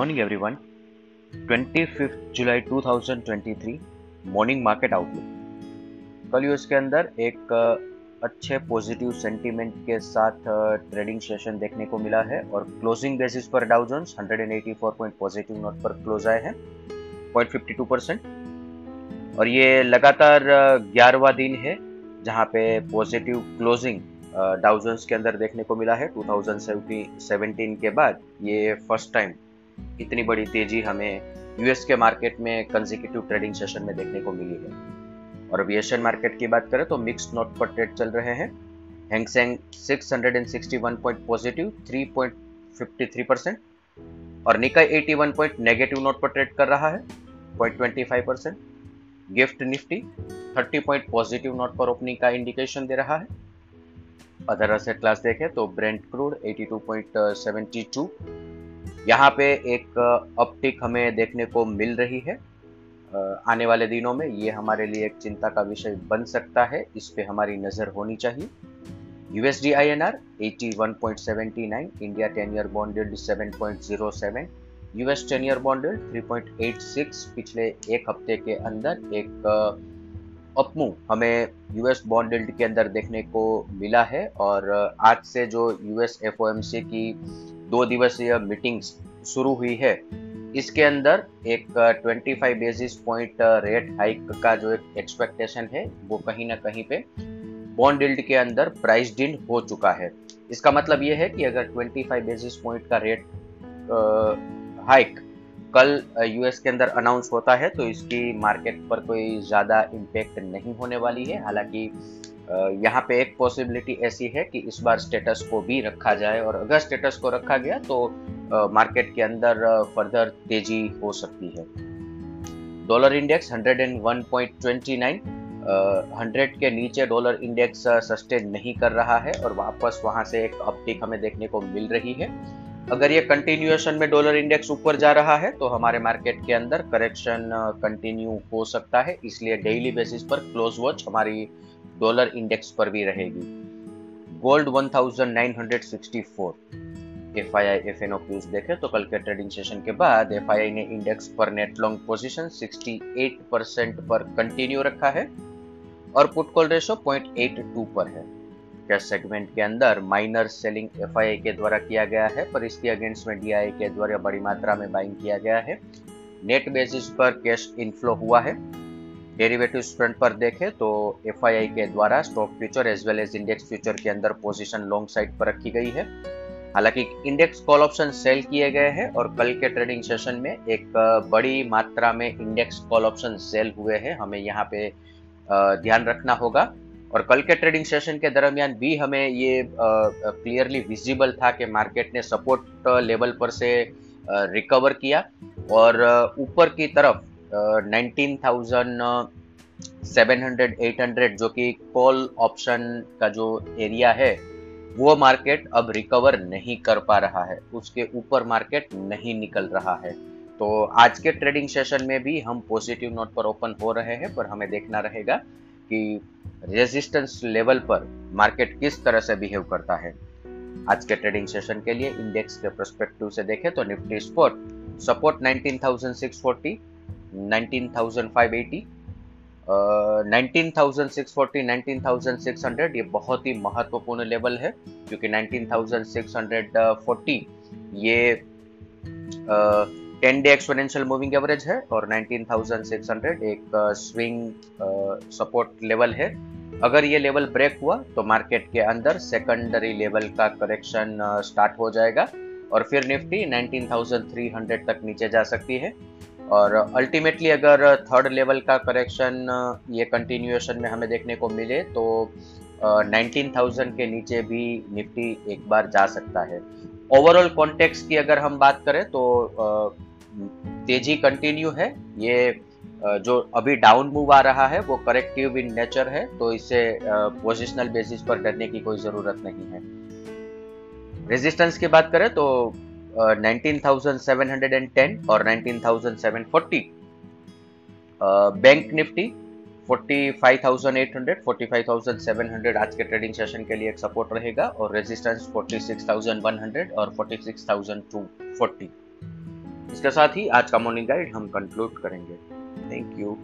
Morning everyone 25 जुलाई 2023 morning market outlook कल US के अंदर एक अच्छे पॉजिटिव सेंटीमेंट के साथ ट्रेडिंग सेशन देखने को मिला है और क्लोजिंग बेसिस पर Dow Jones 184 point positive note पर क्लोज आए हैं 0.52 परसेंट और ये लगातार ग्यारहवा दिन है, जहाँ पे पॉजिटिव क्लोजिंग डाउजन्स के अंदर देखने को मिला है 2017 के बाद ये फ़र्स्ट टाइम इतनी बड़ी तेज़ी हमें यूएस के मार्केट में कंजिक्यूटिव ट्रेडिंग सेशन में देखने को मिली है। और अभी एशियन मार्केट की बात करें तो मिक्स नोट पर ट्रेड चल रहे हैं। हैंगसेंग 661 पॉइंट पॉजिटिव 3.53 परसेंट और निकाई 81 पॉइंट नेगेटिव नोट पर ट्रेड कर रहा है 0.25 percent GIFT Nifty 30 point positive note पर ओपनिंग का इंडिकेशन दे रहा है। अदर असेट क्लास देखें तो ब्रेंट क्रूड 82.72 यहाँ पे एक अपटिक हमें देखने को मिल रही है। आने वाले दिनों में ये हमारे लिए एक चिंता का विषय बन सकता है। इस पे हमारी नज़र होनी चाहिए। USD I N R at India ten year bond at seven point zero seven US ten year bond at three point eight six पिछले एक हफ़्ते के अंदर एक अपमू हमें यूएस बॉन्ड के अंदर देखने को मिला है। और आज से जो यूएस एफओएमसी की दो दिवसीय मीटिंग्स शुरू हुई है। इसके अंदर एक 25 बेसिस पॉइंट रेट हाइक का जो एक एक्सपेक्टेशन है, वो कहीं ना कहीं पे बॉन्ड डील्ड के अंदर प्राइस इन हो चुका है। इसका मतलब ये है कि अगर 25 बेसिस पॉइंट का रेट हाइक कल यूएस के अंदर अनाउंस होता है तो इसकी मार्केट पर कोई ज़्यादा इम्पेक्ट नहीं होने वाली है। हालाँकि यहाँ पे एक पॉसिबिलिटी ऐसी है कि इस बार स्टेटस को भी रखा जाए और अगर स्टेटस को रखा गया तो मार्केट के अंदर फर्दर तेज़ी हो सकती है। डॉलर इंडेक्स 101.29 हंड्रेड के नीचे डॉलर इंडेक्स सस्टेन नहीं कर रहा है और वापस वहाँ से एक अपटिक हमें देखने को मिल रही है। अगर ये कंटिन्यूएशन में डॉलर इंडेक्स ऊपर जा रहा है तो हमारे मार्केट के अंदर करेक्शन कंटिन्यू हो सकता है। इसलिए डेली बेसिस पर क्लोज वॉच हमारी डॉलर इंडेक्स पर भी रहेगी। गोल्ड 1964 एफ़ आई आई देखे तो कल के ट्रेडिंग सेशन के बाद एफ़ आई आई ने इंडेक्स पर नेट लॉन्ग पोजीशन 68 परसेंट पर कंटिन्यू रखा है और पुट कॉल रेशो 0.82 पर है। कैश सेगमेंट के अंदर माइनर सेलिंग एफ़ के द्वारा किया गया है, पर इसके अगेंस्ट में डी के द्वारा बड़ी मात्रा में बाइंग किया गया है। नेट बेसिस पर कैश इनफ्लो हुआ है। डेरिवेटिव फ्रंट पर देखें तो एफ़ के द्वारा stock future as well as index future के अंदर पोजीशन लॉन्ग साइड पर रखी गई है। हालाँकि इंडेक्स कॉल ऑप्शन सेल किए गए हैं और कल के ट्रेडिंग सेशन में एक बड़ी मात्रा में इंडेक्स कॉल ऑप्शन सेल हुए हैं। हमें यहाँ पे ध्यान रखना होगा। और कल के ट्रेडिंग सेशन के दरमियान भी हमें ये क्लियरली विजिबल था कि मार्केट ने सपोर्ट लेवल पर से रिकवर किया। और ऊपर की तरफ़ nineteen thousand seven hundred eight hundred जो कि कॉल ऑप्शन का जो एरिया है वो मार्केट अब रिकवर नहीं कर पा रहा है। उसके ऊपर मार्केट नहीं निकल रहा है। तो आज के ट्रेडिंग सेशन में भी हम पॉजिटिव नोट पर ओपन हो रहे हैं पर हमें देखना रहेगा कि रेजिस्टेंस लेवल पर मार्केट किस तरह से बिहेव करता है। आज के ट्रेडिंग सेशन के लिए इंडेक्स के परस्पेक्टिव से देखें तो निफ्टी स्पोर्ट सपोर्ट 19,640 19,580 19,640 19,600 ये बहुत ही महत्वपूर्ण लेवल है क्योंकि 19,640 ये ten day exponential moving average है और 19,600 एक स्विंग सपोर्ट लेवल है। अगर ये लेवल ब्रेक हुआ तो मार्केट के अंदर सेकेंडरी लेवल का करेक्शन स्टार्ट हो जाएगा और फिर निफ्टी 19,300 तक नीचे जा सकती है। और अल्टीमेटली अगर थर्ड लेवल का करेक्शन ये कंटिन्यूएशन में हमें देखने को मिले तो नाइनटीन थाउज़ेंड के नीचे भी निफ्टी एक बार जा सकता है। ओवरऑल कॉन्टेक्स्ट की अगर हम बात करें तो तेज़ी कंटिन्यू है। ये जो अभी डाउन मूव आ रहा है, वो करेक्टिव इन नेचर है तो इसे पोजिशनल बेसिस पर डरने की कोई ज़रूरत नहीं है। रेजिस्टेंस की बात करें तो 19,710 और 19,740 बैंक निफ्टी 45,800 45,700 आज के ट्रेडिंग सेशन के लिए एक सपोर्ट रहेगा और रेजिस्टेंस 46,100 और 46,240 इसके साथ ही आज का मॉर्निंग गाइड हम कंक्लूड करेंगे. Thank you